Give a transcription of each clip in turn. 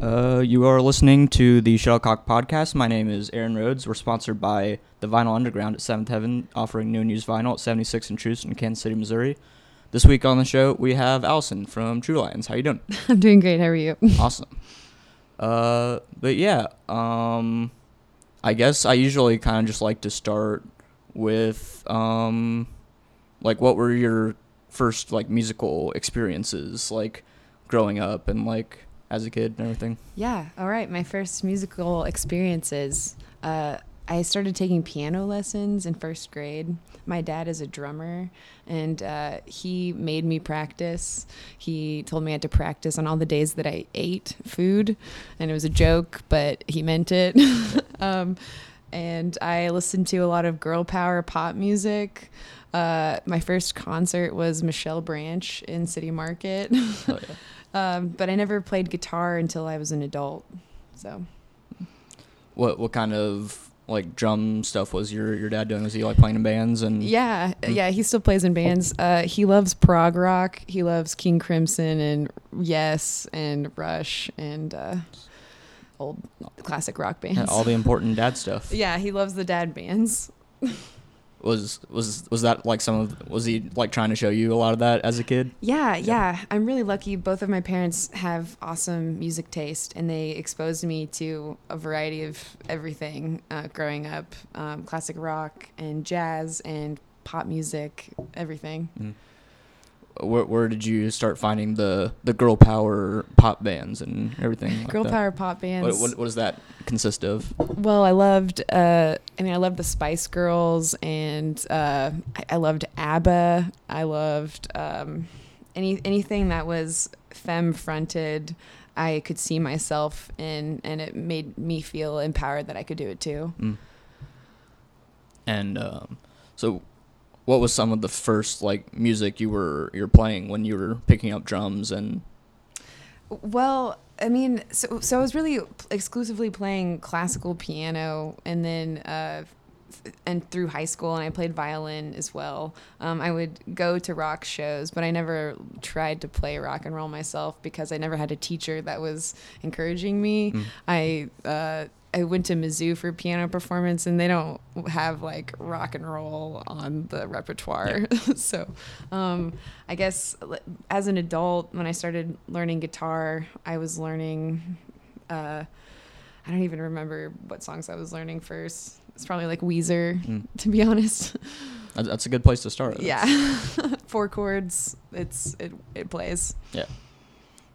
Uh, you are listening to the Shuttlecock Podcast. My name is Aaron Rhodes. We're sponsored by the Vinyl Underground at Seventh Heaven, offering new and used vinyl at 76 and Troost in Kansas City, Missouri. This week on the show, we have Allison from True Lions. How you doing? I'm doing great. How are you? awesome. Uh, but yeah, um, I guess I usually kind of just like to start with um, like what were your first like musical experiences like growing up and like as a kid and everything? Yeah. All right. My first musical experiences. Uh, I started taking piano lessons in first grade. My dad is a drummer, and uh, he made me practice. He told me I had to practice on all the days that I ate food, and it was a joke, but he meant it. um, and I listened to a lot of girl power pop music. Uh, my first concert was Michelle Branch in City Market. Oh, yeah. Um, but I never played guitar until I was an adult. So What what kind of like drum stuff was your your dad doing? Was he like playing in bands and yeah, Mm. yeah, he still plays in bands. Uh, he loves prog rock. He loves King Crimson and Yes and Rush and uh, old classic rock bands. All the important dad stuff? yeah, he loves the dad bands. Was was was that like some of was he like trying to show you a lot of that as a kid? Yeah, yeah. I'm really lucky. Both of my parents have awesome music taste, and they exposed me to a variety of everything uh, growing up um, classic rock and jazz and pop music, everything. Mm. Where where did you start finding the the girl power pop bands and everything? Like Girl that? power pop What, bands. what what does that consist of? Well, I loved. Uh, I mean, I loved the Spice Girls, and uh, I, I loved ABBA. I loved um, any anything that was femme fronted. I could see myself in, and it made me feel empowered that I could do it too. Mm. And um, so, what was some of the first like music you were you're playing when you were picking up drums and Well, I mean, so so I was really exclusively playing classical piano, and then uh, and through high school, and I played violin as well. Um, I would go to rock shows, but I never tried to play rock and roll myself because I never had a teacher that was encouraging me. Mm. I uh, I went to Mizzou for piano performance, and they don't have like rock and roll on the repertoire. so, um, I guess as an adult, when I started learning guitar, I was learning. Uh, I don't even remember what songs I was learning first. It's probably like Weezer, Mm. to be honest. that's a good place to start. yeah, four chords. It's it it plays. Yeah.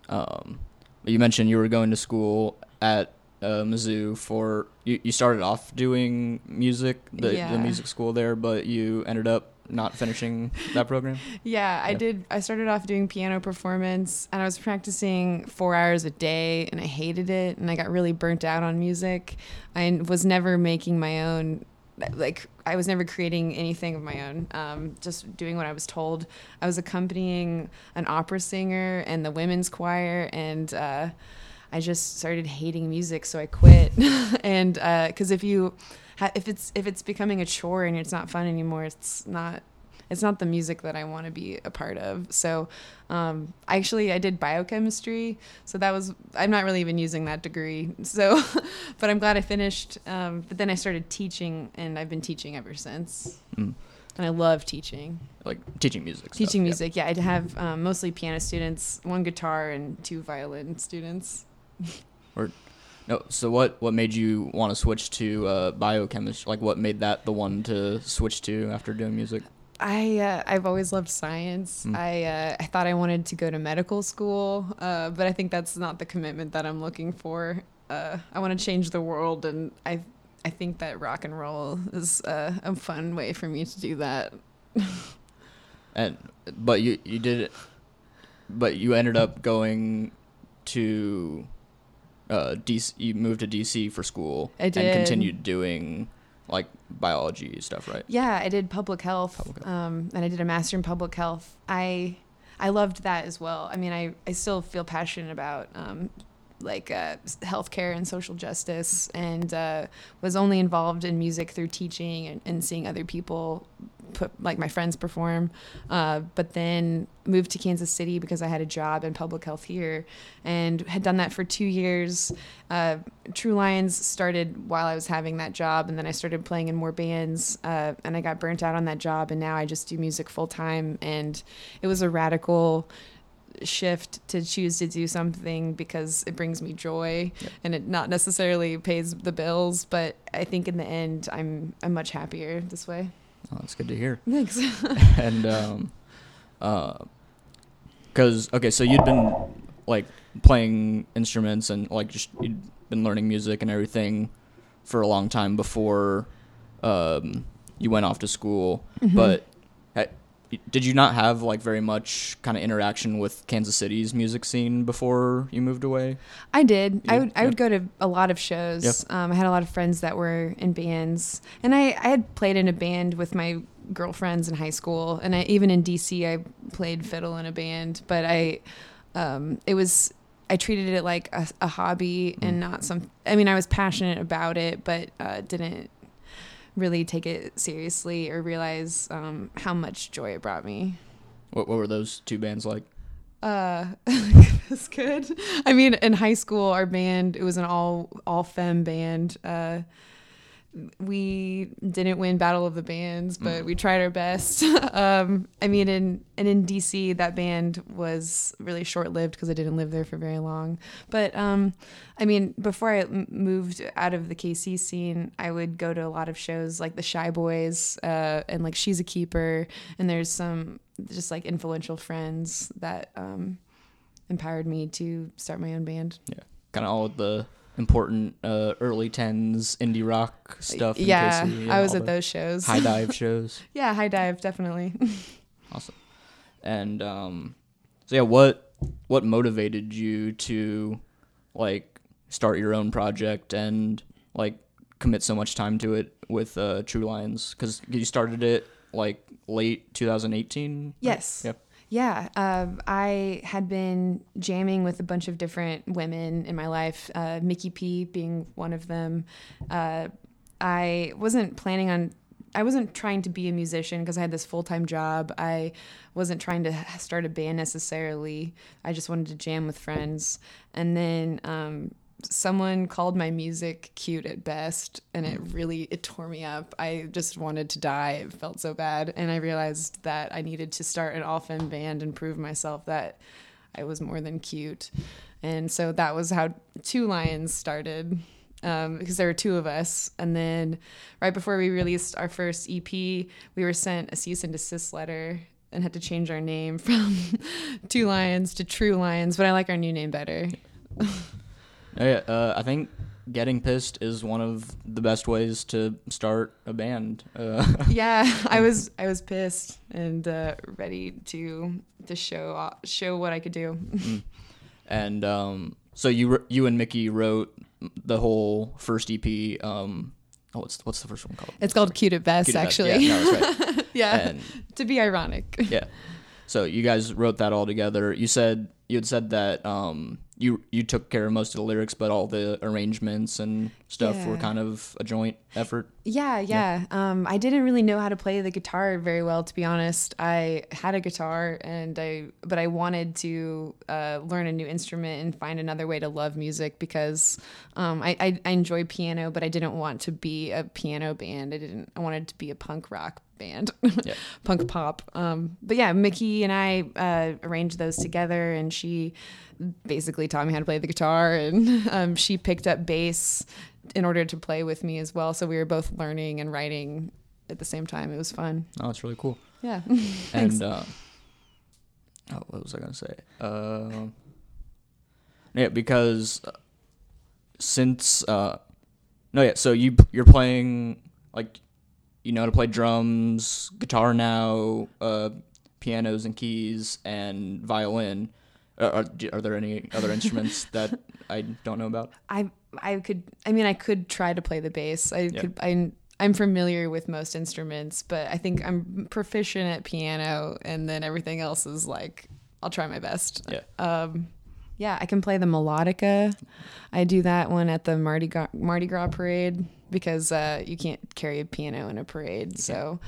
Um, you mentioned you were going to school at uh, Mizzou for you. You started off doing music, the, Yeah. the music school there, but you ended up not finishing that program. Yeah, I Yeah. did. I started off doing piano performance, and I was practicing four hours a day, and I hated it, and I got really burnt out on music. I was never making my own. Like I was never creating anything of my own. Um, just doing what I was told. I was accompanying an opera singer and the women's choir, and uh, I just started hating music, so I quit. and because if you, ha- if it's if it's becoming a chore and it's not fun anymore, it's not it's not the music that I want to be a part of. So, um, actually, I did biochemistry. So that was I'm not really even using that degree. So, but I'm glad I finished. Um, but then I started teaching, and I've been teaching ever since. Mm. And I love teaching. Like teaching music. Teaching yeah. music, yeah. I have um, mostly piano students, one guitar, and two violin students. No, so what what made you want to switch to uh, biochemistry? Like, what made that the one to switch to after doing music? I uh, I've always loved science. Mm. I uh, I thought I wanted to go to medical school, uh, but I think that's not the commitment that I'm looking for. Uh, I want to change the world, and I I think that rock and roll is uh, a fun way for me to do that. And but you you did it, but you ended up going to uh, DC. You moved to DC for school and continued doing like biology stuff, right? Yeah, I did public health, Public health. Um, and I did a master in public health. I I loved that as well. I mean, I, I still feel passionate about um, like uh, healthcare and social justice, and uh, was only involved in music through teaching and, and seeing other people put like my friends perform. Uh, but then moved to Kansas City because I had a job in public health here, and had done that for two years. Uh, True Lions started while I was having that job, and then I started playing in more bands, uh, and I got burnt out on that job, and now I just do music full time, and it was a radical shift to choose to do something because it brings me joy Yep. and it not necessarily pays the bills but i think in the end i'm i'm much happier this way Oh, that's good to hear. thanks and um, uh, cause okay, so you'd been like playing instruments and like just you'd been learning music and everything for a long time before um, you went off to school. Mm-hmm. But did you not have like very much kind of interaction with Kansas City's music scene before you moved away? I did. I would. I yeah. would go to a lot of shows. Yep. Um, I had a lot of friends that were in bands, and I, I had played in a band with my girlfriends in high school, and I even in DC I played fiddle in a band. But I, um, it was I treated it like a, a hobby and not some. I mean, I was passionate about it, but uh, didn't really take it seriously or realize um, how much joy it brought me. What, what were those two bands like? Uh, was good. I mean, in high school, our band it was an all all femme band. Uh, we didn't win Battle of the Bands, but we tried our best. um, I mean, in and in DC, that band was really short lived because I didn't live there for very long. But um, I mean, before I m- moved out of the KC scene, I would go to a lot of shows like the Shy Boys uh, and like She's a Keeper, and there's some just like influential friends that um, empowered me to start my own band. Yeah, kind of all the important uh, early tens indie rock stuff. in yeah, I was at those shows. high dive shows. yeah, high dive definitely. Awesome. And um, so yeah, what what motivated you to like start your own project and like commit so much time to it with uh, True Lions? Because you started it like late 2018. Yes. Yep. Yeah, um, I had been jamming with a bunch of different women in my life, uh, Mickey P being one of them. Uh, I wasn't planning on, I wasn't trying to be a musician because I had this full time job. I wasn't trying to start a band necessarily. I just wanted to jam with friends. And then um, someone called my music cute at best and it really it tore me up. I just wanted to die. It felt so bad. And i realized that i needed to start an all-femme band and prove myself that i was more than cute. And so that was how two lions started um, because there were two of us. And then right before we released our first ep we were sent a cease and desist letter and had to change our name from two lions to true lions but i like our new name better Oh, yeah, uh, I think getting pissed is one of the best ways to start a band. Uh, yeah i was i was pissed and uh, ready to to show show what i could do and um, so you you and Mickey wrote the whole first EP. Um, oh, what's what's the first one called? it's called cute at best Cute at Best. actually Yeah, no, right. yeah and to be ironic yeah. So you guys wrote that all together. You said you had said that um, you you took care of most of the lyrics, but all the arrangements and stuff were kind of a joint effort. Yeah, yeah. Um, I didn't really know how to play the guitar very well, to be honest. I had a guitar, and I but I wanted to uh, learn a new instrument and find another way to love music because um, I, I I enjoy piano, but I didn't want to be a piano band. I didn't. I wanted to be a punk rock band, Yeah. punk pop. Um, but yeah, Mickey and I uh, arranged those together, and she basically taught me how to play the guitar, and um, she picked up bass in order to play with me as well. So we were both learning and writing at the same time. It was fun. Oh, that's really cool. Yeah. And uh, oh, what was I gonna say? Um, yeah, because uh, since uh, no, yeah. So you you're playing like you know how to play drums, guitar now, uh, pianos and keys, and violin. Uh, are, are there any other instruments that I don't know about? I I could I mean I could try to play the bass. I Yeah. could I I'm familiar with most instruments, but I think I'm proficient at piano and then everything else is like I'll try my best. Yeah. Um yeah, I can play the melodica. I do that one at the Mardi Gras, Mardi Gras parade because uh, you can't carry a piano in a parade. So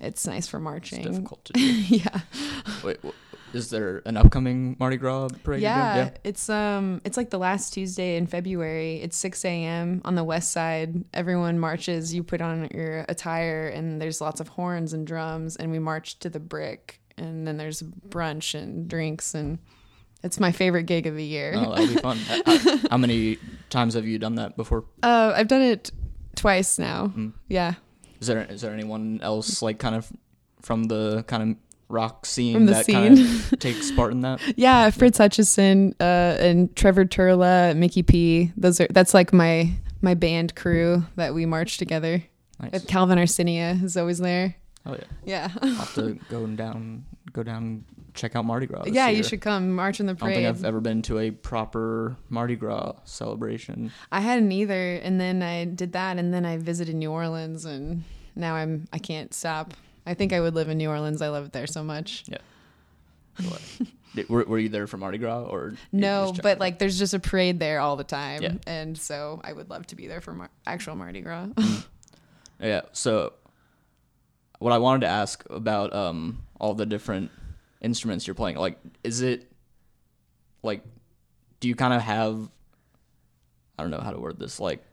it's nice for It's marching. difficult to do. yeah. Wait, is there an upcoming Mardi Gras parade? Yeah, again? it's um, it's like the last Tuesday in February. It's 6 a.m. on the west side. Everyone marches. You put on your attire, and there's lots of horns and drums, and we march to the brick. And then there's brunch and drinks, and it's my favorite gig of the year. Oh, that'll be fun. Uh, How many times have you done that before? Uh, I've done it twice now. Mm. Yeah, Is there is there anyone else like kind of from the kind of rock scene that kind of takes part in that? yeah. Fritz Hutchison uh, and Trevor Turla, Mickey P. Those are that's like my my band crew that we march together. Nice. Calvin Arsenia is always there. Oh yeah. Yeah. I'll have to go down go down check out Mardi Gras. yeah, year. you should come march in the parade. I don't think I've ever been to a proper Mardi Gras celebration. I hadn't either, and then I did that, and then I visited New Orleans, and now I'm I can't stop. I think I would live in New Orleans. I love it there so much. What? Were, were you there for Mardi Gras or? No, but like there's just a parade there all the time, Yeah. and so I would love to be there for Mar- actual Mardi Gras. out? Mm. Yeah. So, what I wanted to ask about um all the different instruments you're playing, like, is it like, do you kind of have? I don't know how to word this. Like,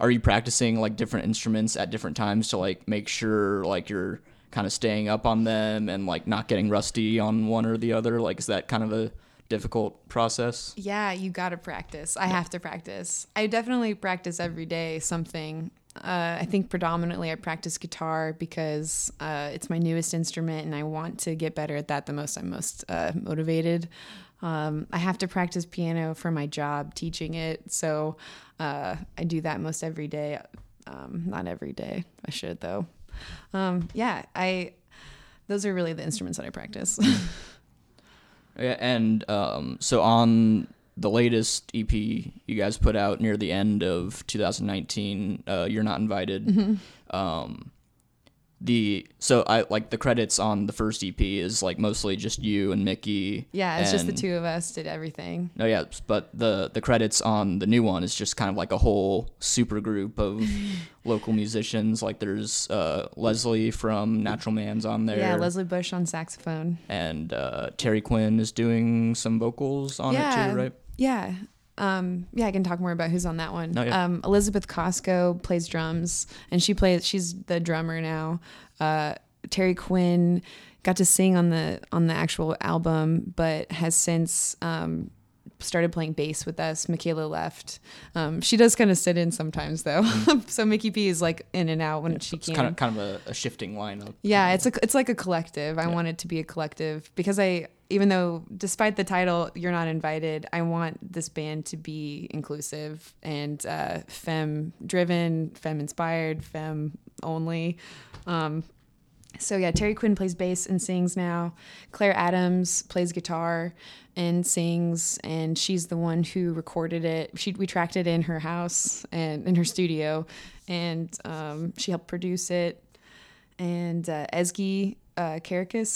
are you practicing like different instruments at different times to like make sure like you're kind of staying up on them and like not getting rusty on one or the other? Like, is that kind of a difficult process? Yeah, you got to practice. I have to practice. I definitely practice every day something. Uh, I think predominantly I practice guitar because uh, it's my newest instrument and I want to get better at that the most I'm most uh, motivated. Um, I have to practice piano for my job teaching it. So uh, I do that most every day. Um, not every day. I should, though. Um, yeah, I. Those are really the instruments that I practice. Yeah, and um, so on the latest EP you guys put out near the end of 2019, uh, you're not invited. Mm-hmm. Um, the so I like the credits on the first EP is like mostly just you and Mickey. yeah, it's just the two of us did everything. No, yeah, but the the credits on the new one is just kind of like a whole super group of local musicians. Like there's uh, Leslie from Natural Man's on there. Yeah, Leslie Bush on saxophone. and uh, Terry Quinn is doing some vocals on it too, right? Yeah. Um, yeah, I can talk more about who's on that one. Oh, yeah. um, Elizabeth Costco plays drums, and she plays. She's the drummer now. Uh, Terry Quinn got to sing on the on the actual album, but has since um, started playing bass with us. Michaela left. Um, she does kind of sit in sometimes though, so Mickey P is like in and out when she It's can. kind of kind of a, a shifting lineup. Yeah, it's a it's like a collective. I Yeah. want it to be a collective because I even though despite the title you're not invited, I want this band to be inclusive and uh, femme driven, femme inspired, femme only. Um, so yeah, Terry Quinn plays bass and sings now. Claire Adams plays guitar and sings, and she's the one who recorded it. She we tracked it in her house and in her studio, and um, she helped produce it and uh, uh,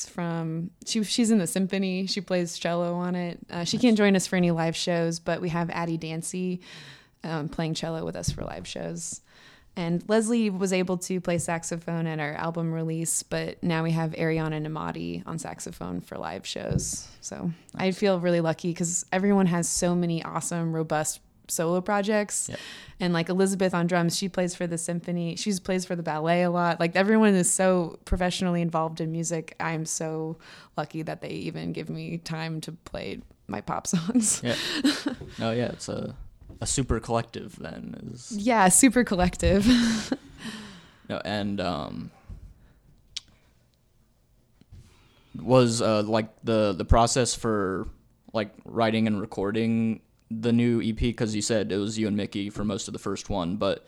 from she she's in the symphony. She plays cello on it. Uh, she can't join us for any live shows, but we have Addie Dancy um, playing cello with us for live shows. And Leslie was able to play saxophone at our album release, but now we have Ariana Namadi on saxophone for live shows. So I feel really lucky because everyone has so many awesome, robust solo projects. Yep. And like Elizabeth on drums, she plays for the symphony. She plays for the ballet a lot. Like everyone is so professionally involved in music. I'm so lucky that they even give me time to play my pop songs. Yeah. oh yeah, it's a a super collective then is Yeah, super collective. no, and um was uh like the the process for like writing and recording the new EP because you said it was you and Mickey for most of the first one, but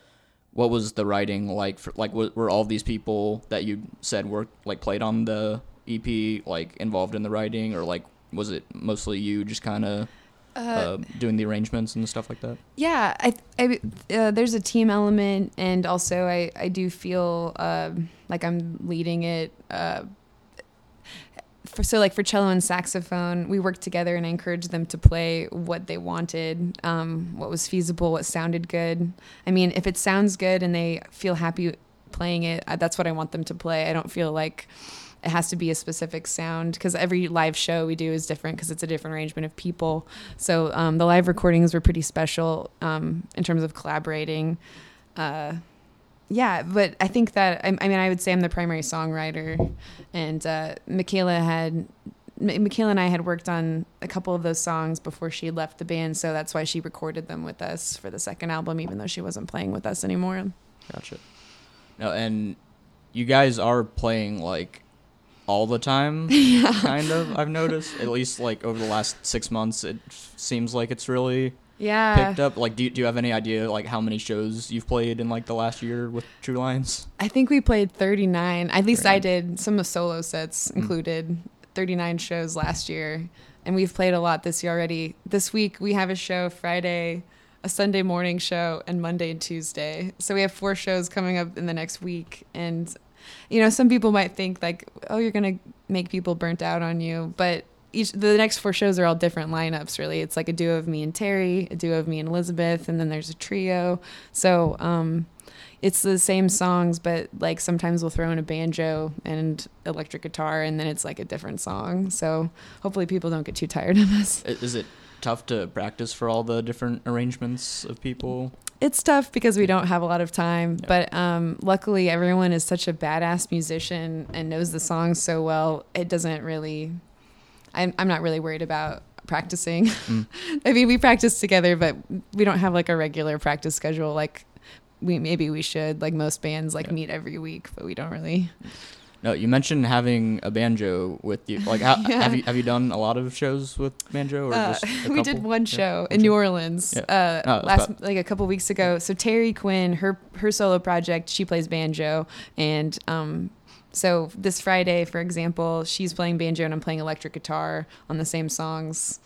what was the writing like for like were, were all these people that you said were like played on the EP like involved in the writing or like was it mostly you just kind of uh, doing the arrangements and stuff like that? Yeah, I, I uh, there's a team element, and also I I do feel um like I'm leading it. Uh, for so like for cello and saxophone, we worked together, and I encouraged them to play what they wanted, um, what was feasible, what sounded good. I mean, if it sounds good and they feel happy playing it, that's what I want them to play. I don't feel like it has to be a specific sound because every live show we do is different because it's a different arrangement of people. So um, the live recordings were pretty special um, in terms of collaborating. Uh, yeah, but I think that I, I, mean I would say I'm the primary songwriter, and uh, Michaela had Michaela and I had worked on a couple of those songs before she left the band, so that's why she recorded them with us for the second album, even though she wasn't playing with us anymore. Gotcha. No, and you guys are playing like all the time, yeah. kind of. I've noticed, at least like over the last six months, it seems like it's really yeah picked up. Like, do do you have any idea like how many shows you've played in like the last year with True Lions? I think we played thirty nine. At least 39. I did. Some of solo sets mm. included thirty nine shows last year, and we've played a lot this year already. This week we have a show Friday a Sunday morning show and Monday and Tuesday. So we have four shows coming up in the next week and you know, some people might think like, oh, you're gonna make people burnt out on you, but each the next four shows are all different lineups. Really, it's like a duo of me and Terry, a duo of me and Elizabeth, and then there's a trio. So um, it's the same songs, but like sometimes we'll throw in a banjo and electric guitar, and then it's like a different song. So hopefully people don't get too tired of us. Is it tough to practice for all the different arrangements of people? it's tough because we don't have a lot of time. Yeah. But um, luckily, everyone is such a badass musician and knows the songs so well. It doesn't really. I'm I'm not really worried about practicing. Mm. I mean, we practice together, but we don't have like a regular practice schedule like we maybe we should. Like most bands, like yeah. meet every week, but we don't really. No, you mentioned having a banjo with you. Like, how, yeah. have you have you done a lot of shows with banjo, or uh, just we did one show yeah, in New Orleans yeah. uh, oh, last about. like a couple weeks ago. So Terry Quinn, her her solo project, she plays banjo, and um, so this Friday, for example, she's playing banjo and I'm playing electric guitar on the same songs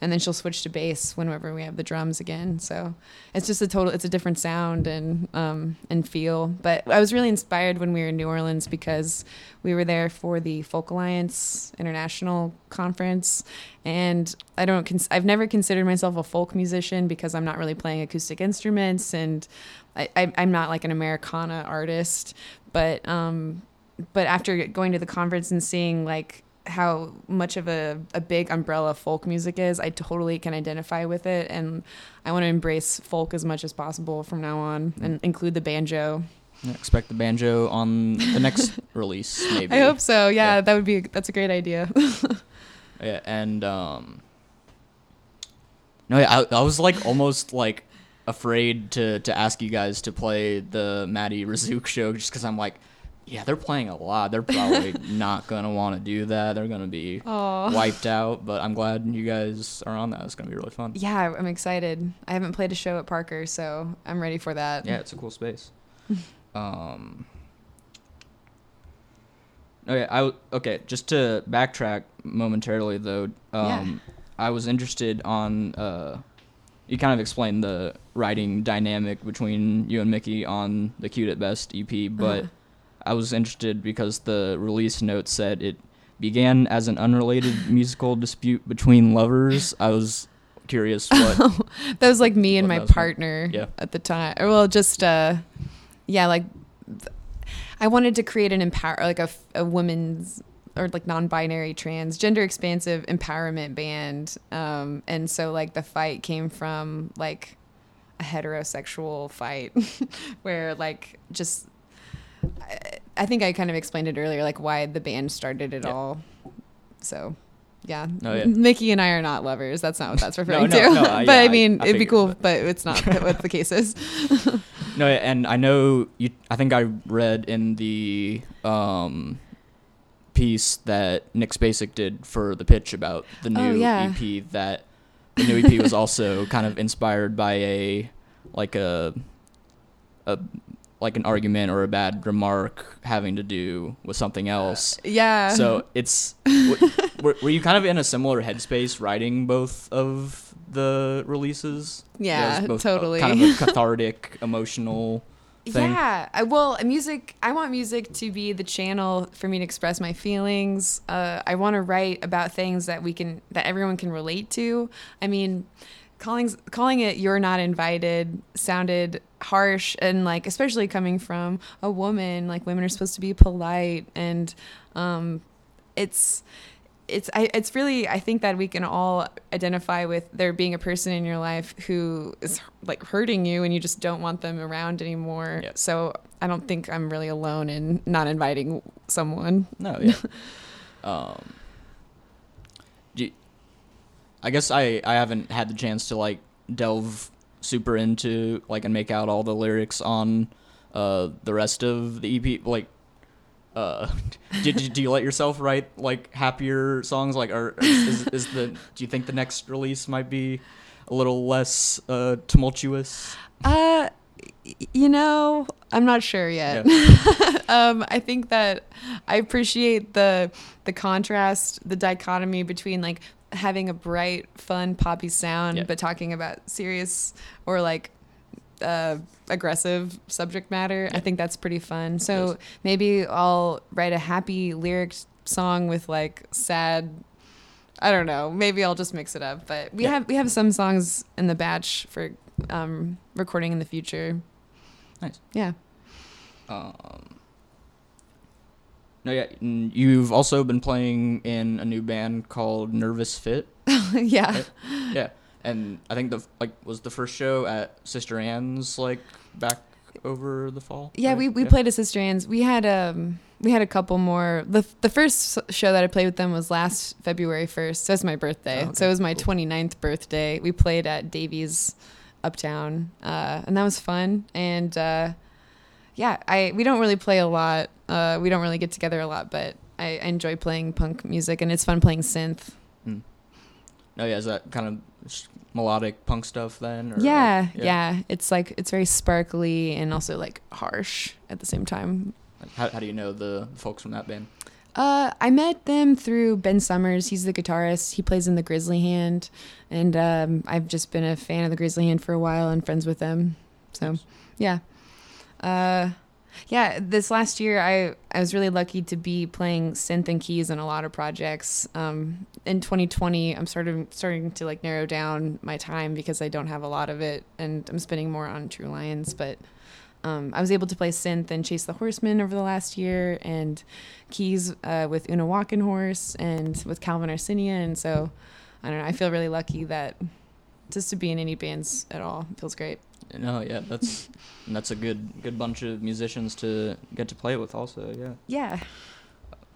and then she'll switch to bass whenever we have the drums again. So it's just a total, it's a different sound and um, and feel. But I was really inspired when we were in New Orleans because we were there for the Folk Alliance International Conference, and I don't, cons- I've never considered myself a folk musician because I'm not really playing acoustic instruments and I, I'm not like an Americana artist, but um, but after going to the conference and seeing like how much of a, a big umbrella folk music is. I totally can identify with it, and I want to embrace folk as much as possible from now on, and include the banjo. Yeah, expect the banjo on the next release, maybe. I hope so. Yeah, yeah, that would be that's a great idea. yeah, and um, no, yeah, I, I was like almost like afraid to to ask you guys to play the Maddie Razook show just because I'm like yeah, they're playing a lot. They're probably not gonna want to do that. They're gonna be Aww. wiped out. But I'm glad you guys are on that. It's gonna be really fun. Yeah, I'm excited. I haven't played a show at Parker, so I'm ready for that. Yeah, it's a cool space. um. Okay, I okay. Just to backtrack momentarily, though, um, yeah. I was interested on. Uh, you kind of explained the writing dynamic between you and Mickey on the "Cute at Best" EP, but. Uh-huh I was interested because the release note said it began as an unrelated musical dispute between lovers. I was curious what that was like me and my partner yeah. at the time. Well, just uh, yeah, like I wanted to create an empower like a, a woman's or like non-binary trans gender expansive empowerment band um and so like the fight came from like a heterosexual fight where like just I, think I kind of explained it earlier, like why the band started it yeah. all. So, yeah. Oh, yeah. Mickey and I are not lovers. That's not what that's referring no, no, to. No, uh, but yeah, I mean, I, I it'd be cool, but, but it's not what the case is. no, and I know you. I think I read in the um, piece that Nick Spacek did for the pitch about the oh, new oh, yeah. EP that the new EP was also kind of inspired by a like a a like an argument or a bad remark having to do with something else. Uh, yeah. So it's were, were you kind of in a similar headspace writing both of the releases? Yeah, both totally. Kind of a cathartic, emotional. Thing? Yeah, I, well, music. I want music to be the channel for me to express my feelings. Uh, I want to write about things that we can, that everyone can relate to. I mean, calling calling it "You're Not Invited" sounded harsh and like especially coming from a woman. Like women are supposed to be polite, and um, it's it's I, it's really I think that we can all identify with there being a person in your life who is like hurting you and you just don't want them around anymore. Yeah. So I don't think I'm really alone in not inviting someone. No, yeah. um, you- I guess I I haven't had the chance to like delve super into like and make out all the lyrics on uh the rest of the EP. Like, uh, do, do, do you let yourself write like happier songs? Like, or is, is the do you think the next release might be a little less uh tumultuous? Uh, you know, I'm not sure yet. um, I think that I appreciate the the contrast, the dichotomy between like having a bright, fun, poppy sound, Yeah. but talking about serious or like uh, aggressive subject matter. I think that's pretty fun. So maybe I'll write a happy lyric song with like sad. I don't know. Maybe I'll just mix it up. But we Yeah. have we have some songs in the batch for um, recording in the future. Nice. Yeah. Um, no, yeah. You've also been playing in a new band called Nervous Fit. yeah. Right. yeah, and I think the like was the first show at Sister Anne's like back over the fall. Yeah, right? we, we played at Sister Anne's. We had um we had a couple more. The the first show that I played with them was last February 1st. So it's my birthday. Oh, okay, So it was my cool. 29th birthday. We played at Davey's Uptown. Uh, and that was fun and uh yeah, I we don't really play a lot. Uh we don't really get together a lot, but I, I enjoy playing punk music and it's fun playing synth. Mm. No, yeah, is that kind of melodic punk stuff then? Or like- Yeah, yeah, It's like it's very sparkly and also like harsh at the same time. How, how do you know the folks from that band? Uh, I met them through Ben Summers. He's the guitarist. He plays in the Grizzly Hand, and um, I've just been a fan of the Grizzly Hand for a while and friends with them. So, yeah, uh, yeah. This last year, I I was really lucky to be playing synth and keys in a lot of projects. Um, in 2020, I'm sort of starting to like narrow down my time because I don't have a lot of it, and I'm spending more on True Lions, but. Um, I was able to play synth and Chase the Horseman over the last year, and keys uh, with Una Walkenhorst and with Calvin Arsenia. And so, I don't know. I feel really lucky that just to be in any bands at all feels great. No, yeah, that's that's a good good bunch of musicians to get to play with. Also, yeah. Yeah.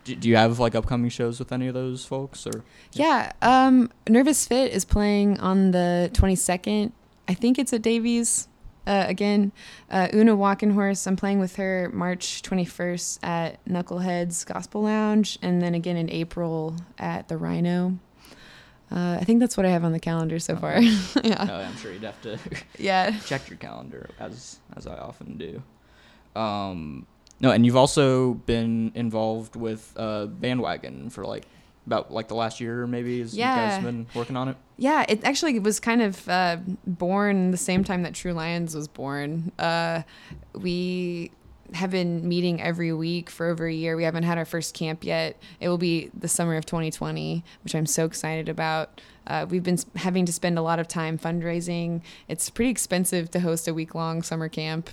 Do, do you have like upcoming shows with any of those folks or? Yeah. Um, Nervous Fit is playing on the 22nd. I think it's at Davey's. Uh, again, uh, Una Walkenhorst. I'm playing with her March 21st at Knuckleheads Gospel Lounge, and then again in April at the Rhino. Uh, I think that's what I have on the calendar so far. yeah. Oh, I'm sure you'd have to Yeah. check your calendar as as I often do. Um, no, and you've also been involved with uh, Bandwagon for like about like the last year, maybe. You Yeah. guys been working on it? Yeah, it actually was kind of uh, born the same time that True Lions was born. Uh, we have been meeting every week for over a year. We haven't had our first camp yet. It will be the summer of 2020, which I'm so excited about. Uh, we've been having to spend a lot of time fundraising. It's pretty expensive to host a week long summer camp.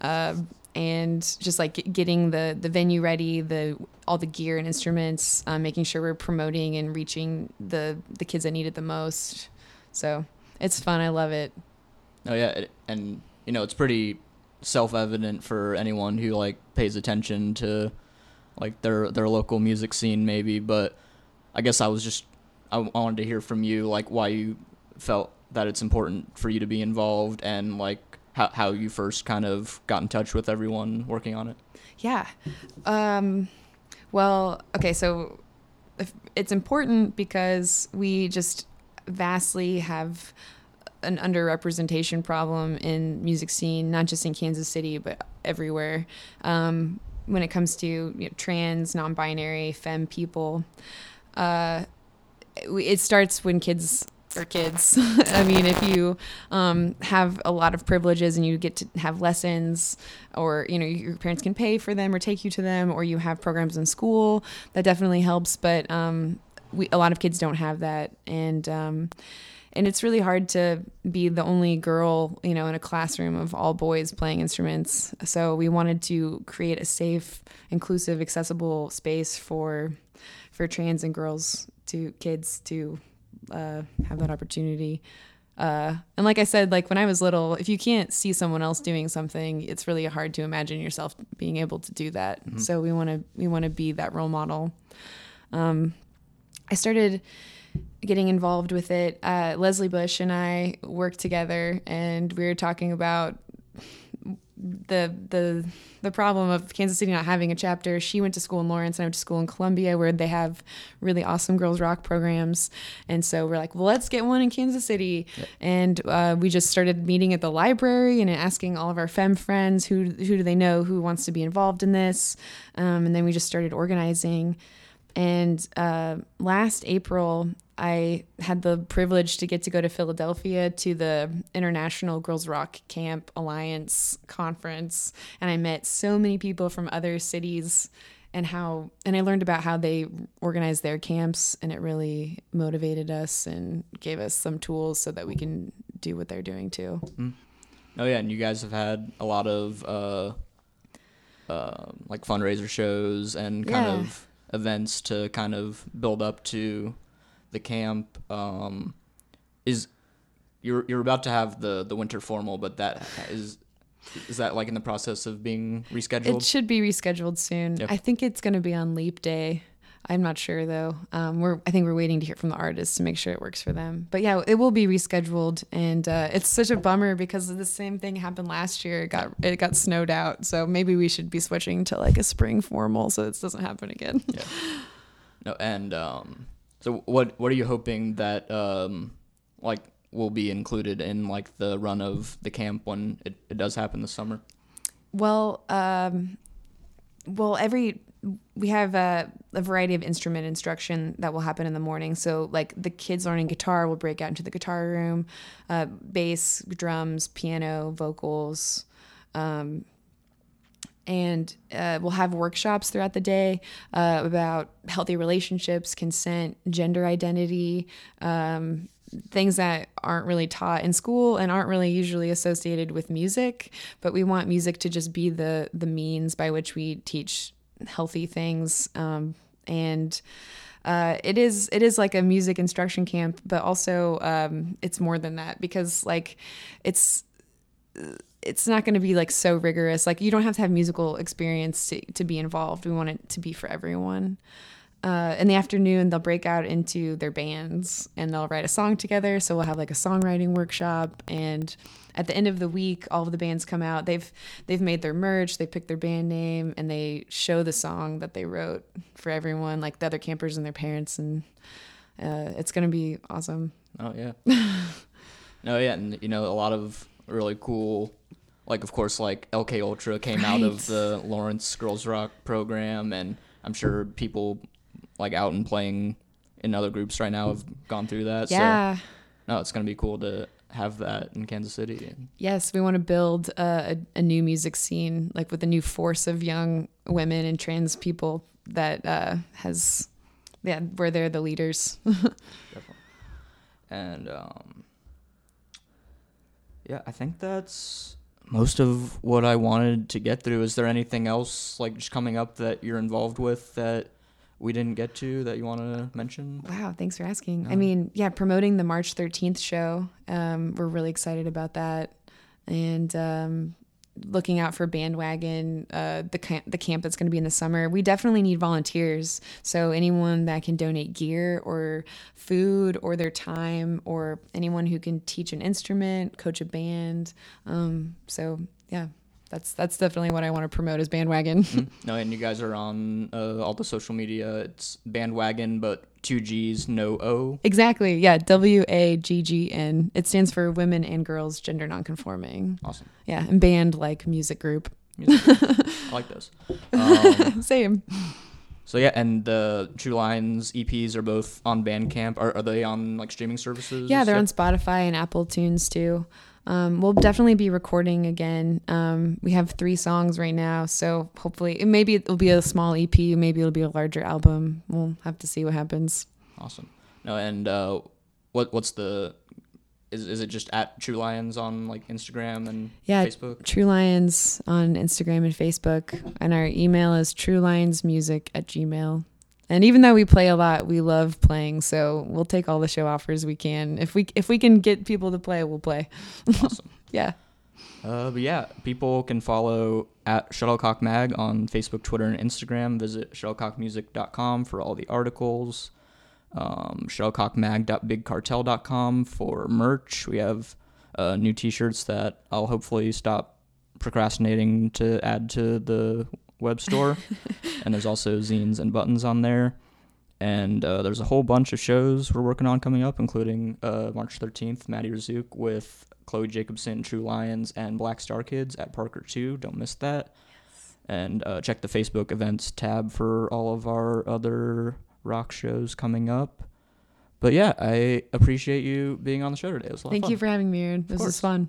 Uh, and just like getting the, the venue ready, the all the gear and instruments, um, making sure we're promoting and reaching the the kids that need it the most. So it's fun. I love it. Oh yeah, and you know it's pretty self-evident for anyone who like pays attention to like their their local music scene, maybe. But I guess I was just I wanted to hear from you like why you felt that it's important for you to be involved and like how how you first kind of got in touch with everyone working on it. Yeah. Um, well, okay, so it's important because we just vastly have an underrepresentation problem in music scene, not just in Kansas City, but everywhere. Um, when it comes to you know, trans, non-binary, femme people, uh, it, starts when kids are kids. I mean, if you um, have a lot of privileges and you get to have lessons, or you know your parents can pay for them or take you to them, or you have programs in school, that definitely helps. But um, we, a lot of kids don't have that, and um, and it's really hard to be the only girl, you know, in a classroom of all boys playing instruments. So we wanted to create a safe, inclusive, accessible space for for trans and girls to kids to uh, have that opportunity. Uh, and like I said, like when I was little, if you can't see someone else doing something, it's really hard to imagine yourself being able to do that. Mm-hmm. So we want to we want to be that role model. Um, I started getting involved with it. Uh, Leslie Bush and I worked together, and we were talking about the the the problem of Kansas City not having a chapter. She went to school in Lawrence, and I went to school in Columbia, where they have really awesome girls rock programs. And so we're like, well, let's get one in Kansas City. Yep. And uh, we just started meeting at the library and asking all of our fem friends who who do they know who wants to be involved in this. Um, and then we just started organizing. And uh, last April, I had the privilege to get to go to Philadelphia to the International Girls Rock Camp Alliance conference, and I met so many people from other cities and how and I learned about how they organize their camps and it really motivated us and gave us some tools so that we can do what they're doing too. Mm. Oh yeah, and you guys have had a lot of uh, uh, like fundraiser shows and kind yeah. of events to kind of build up to the camp. Um, is you're you're about to have the the winter formal, but that is is that like in the process of being rescheduled? It should be rescheduled soon. Yep. I think it's going to be on Leap Day. I'm not sure though. Um, we're I think we're waiting to hear from the artists to make sure it works for them. But yeah, it will be rescheduled, and uh, it's such a bummer because the same thing happened last year. It got it got snowed out, so maybe we should be switching to like a spring formal so this doesn't happen again. Yeah. No, and um, so what what are you hoping that um, like will be included in like the run of the camp when it, it does happen this summer? Well, um, well, every we have a, a, variety of instrument instruction that will happen in the morning. So, like the kids learning guitar will break out into the guitar room, uh, bass, drums, piano, vocals, um, and uh, we'll have workshops throughout the day uh, about healthy relationships, consent, gender identity, um, things that aren't really taught in school and aren't really usually associated with music. But we want music to just be the the means by which we teach healthy things um, and. Uh, it is it is like a music instruction camp, but also um, it's more than that because like it's it's not going to be like so rigorous. Like you don't have to have musical experience to, to be involved. We want it to be for everyone. Uh, in the afternoon, they'll break out into their bands and they'll write a song together. So we'll have like a songwriting workshop. And at the end of the week, all of the bands come out. They've they've made their merch. They pick their band name and they show the song that they wrote for everyone, like the other campers and their parents. And uh, it's gonna be awesome. Oh yeah. no yeah, and you know a lot of really cool like of course like LK Ultra came right. out of the Lawrence Girls Rock program and I'm sure people like out and playing in other groups right now have gone through that. Yeah. So no, it's gonna be cool to have that in Kansas City. Yes, we want to build a, a, a, new music scene, like with a new force of young women and trans people that uh, has, yeah, where they're the leaders. and um, yeah, I think that's most of what I wanted to get through. Is there anything else like just coming up that you're involved with that we didn't get to that you want to mention? Wow, thanks for asking. No. I mean, yeah, promoting the March 13th show. Um, we're really excited about that. And um, looking out for bandwagon uh, the camp the camp that's going to be in the summer. We definitely need volunteers. So anyone that can donate gear or food or their time or anyone who can teach an instrument coach a band um, so yeah that's that's definitely what I want to promote as bandwagon. mm-hmm. No, and you guys are on uh, all the social media. It's bandwagon, but two G's, no O. Exactly. Yeah. W A G G N. It stands for Women and Girls Gender Nonconforming. Awesome. Yeah, and band like music group. Music group. I like those. Um, Same. So yeah, and the True Lions EPs are both on Bandcamp. Are, are they on like streaming services? Yeah, they're on Spotify and Apple Tunes too. Um, we'll definitely be recording again. Um, we have three songs right now, so hopefully, maybe it'll be a small EP, maybe it'll be a larger album. We'll have to see what happens. Awesome. No, and uh, what what's the is is it just at True Lions on like Instagram and Yeah, Facebook? True Lions on Instagram and Facebook. And our email is truelionsmusic at gmail. And even though we play a lot, we love playing, so we'll take all the show offers we can. If we if we can get people to play, we'll play. awesome. Yeah. Uh, but yeah, people can follow at Shuttlecock Mag on Facebook, Twitter, and Instagram. Visit shuttlecockmusic.com for all the articles. Um, shuttlecockmag.bigcartel.com for merch. We have uh, new T-shirts that I'll hopefully stop procrastinating to add to the web store. and there's also zines and buttons on there. And uh, there's a whole bunch of shows we're working on coming up, including uh, March 13th, Maddie Razook with Chloe Jacobson, True Lions, and Black Star Kids at Parker 2. Don't miss that. And uh, check the Facebook events tab for all of our other rock shows coming up. But yeah, I appreciate you being on the show today. It was a lot Thank you for having me, Aaron. This was fun.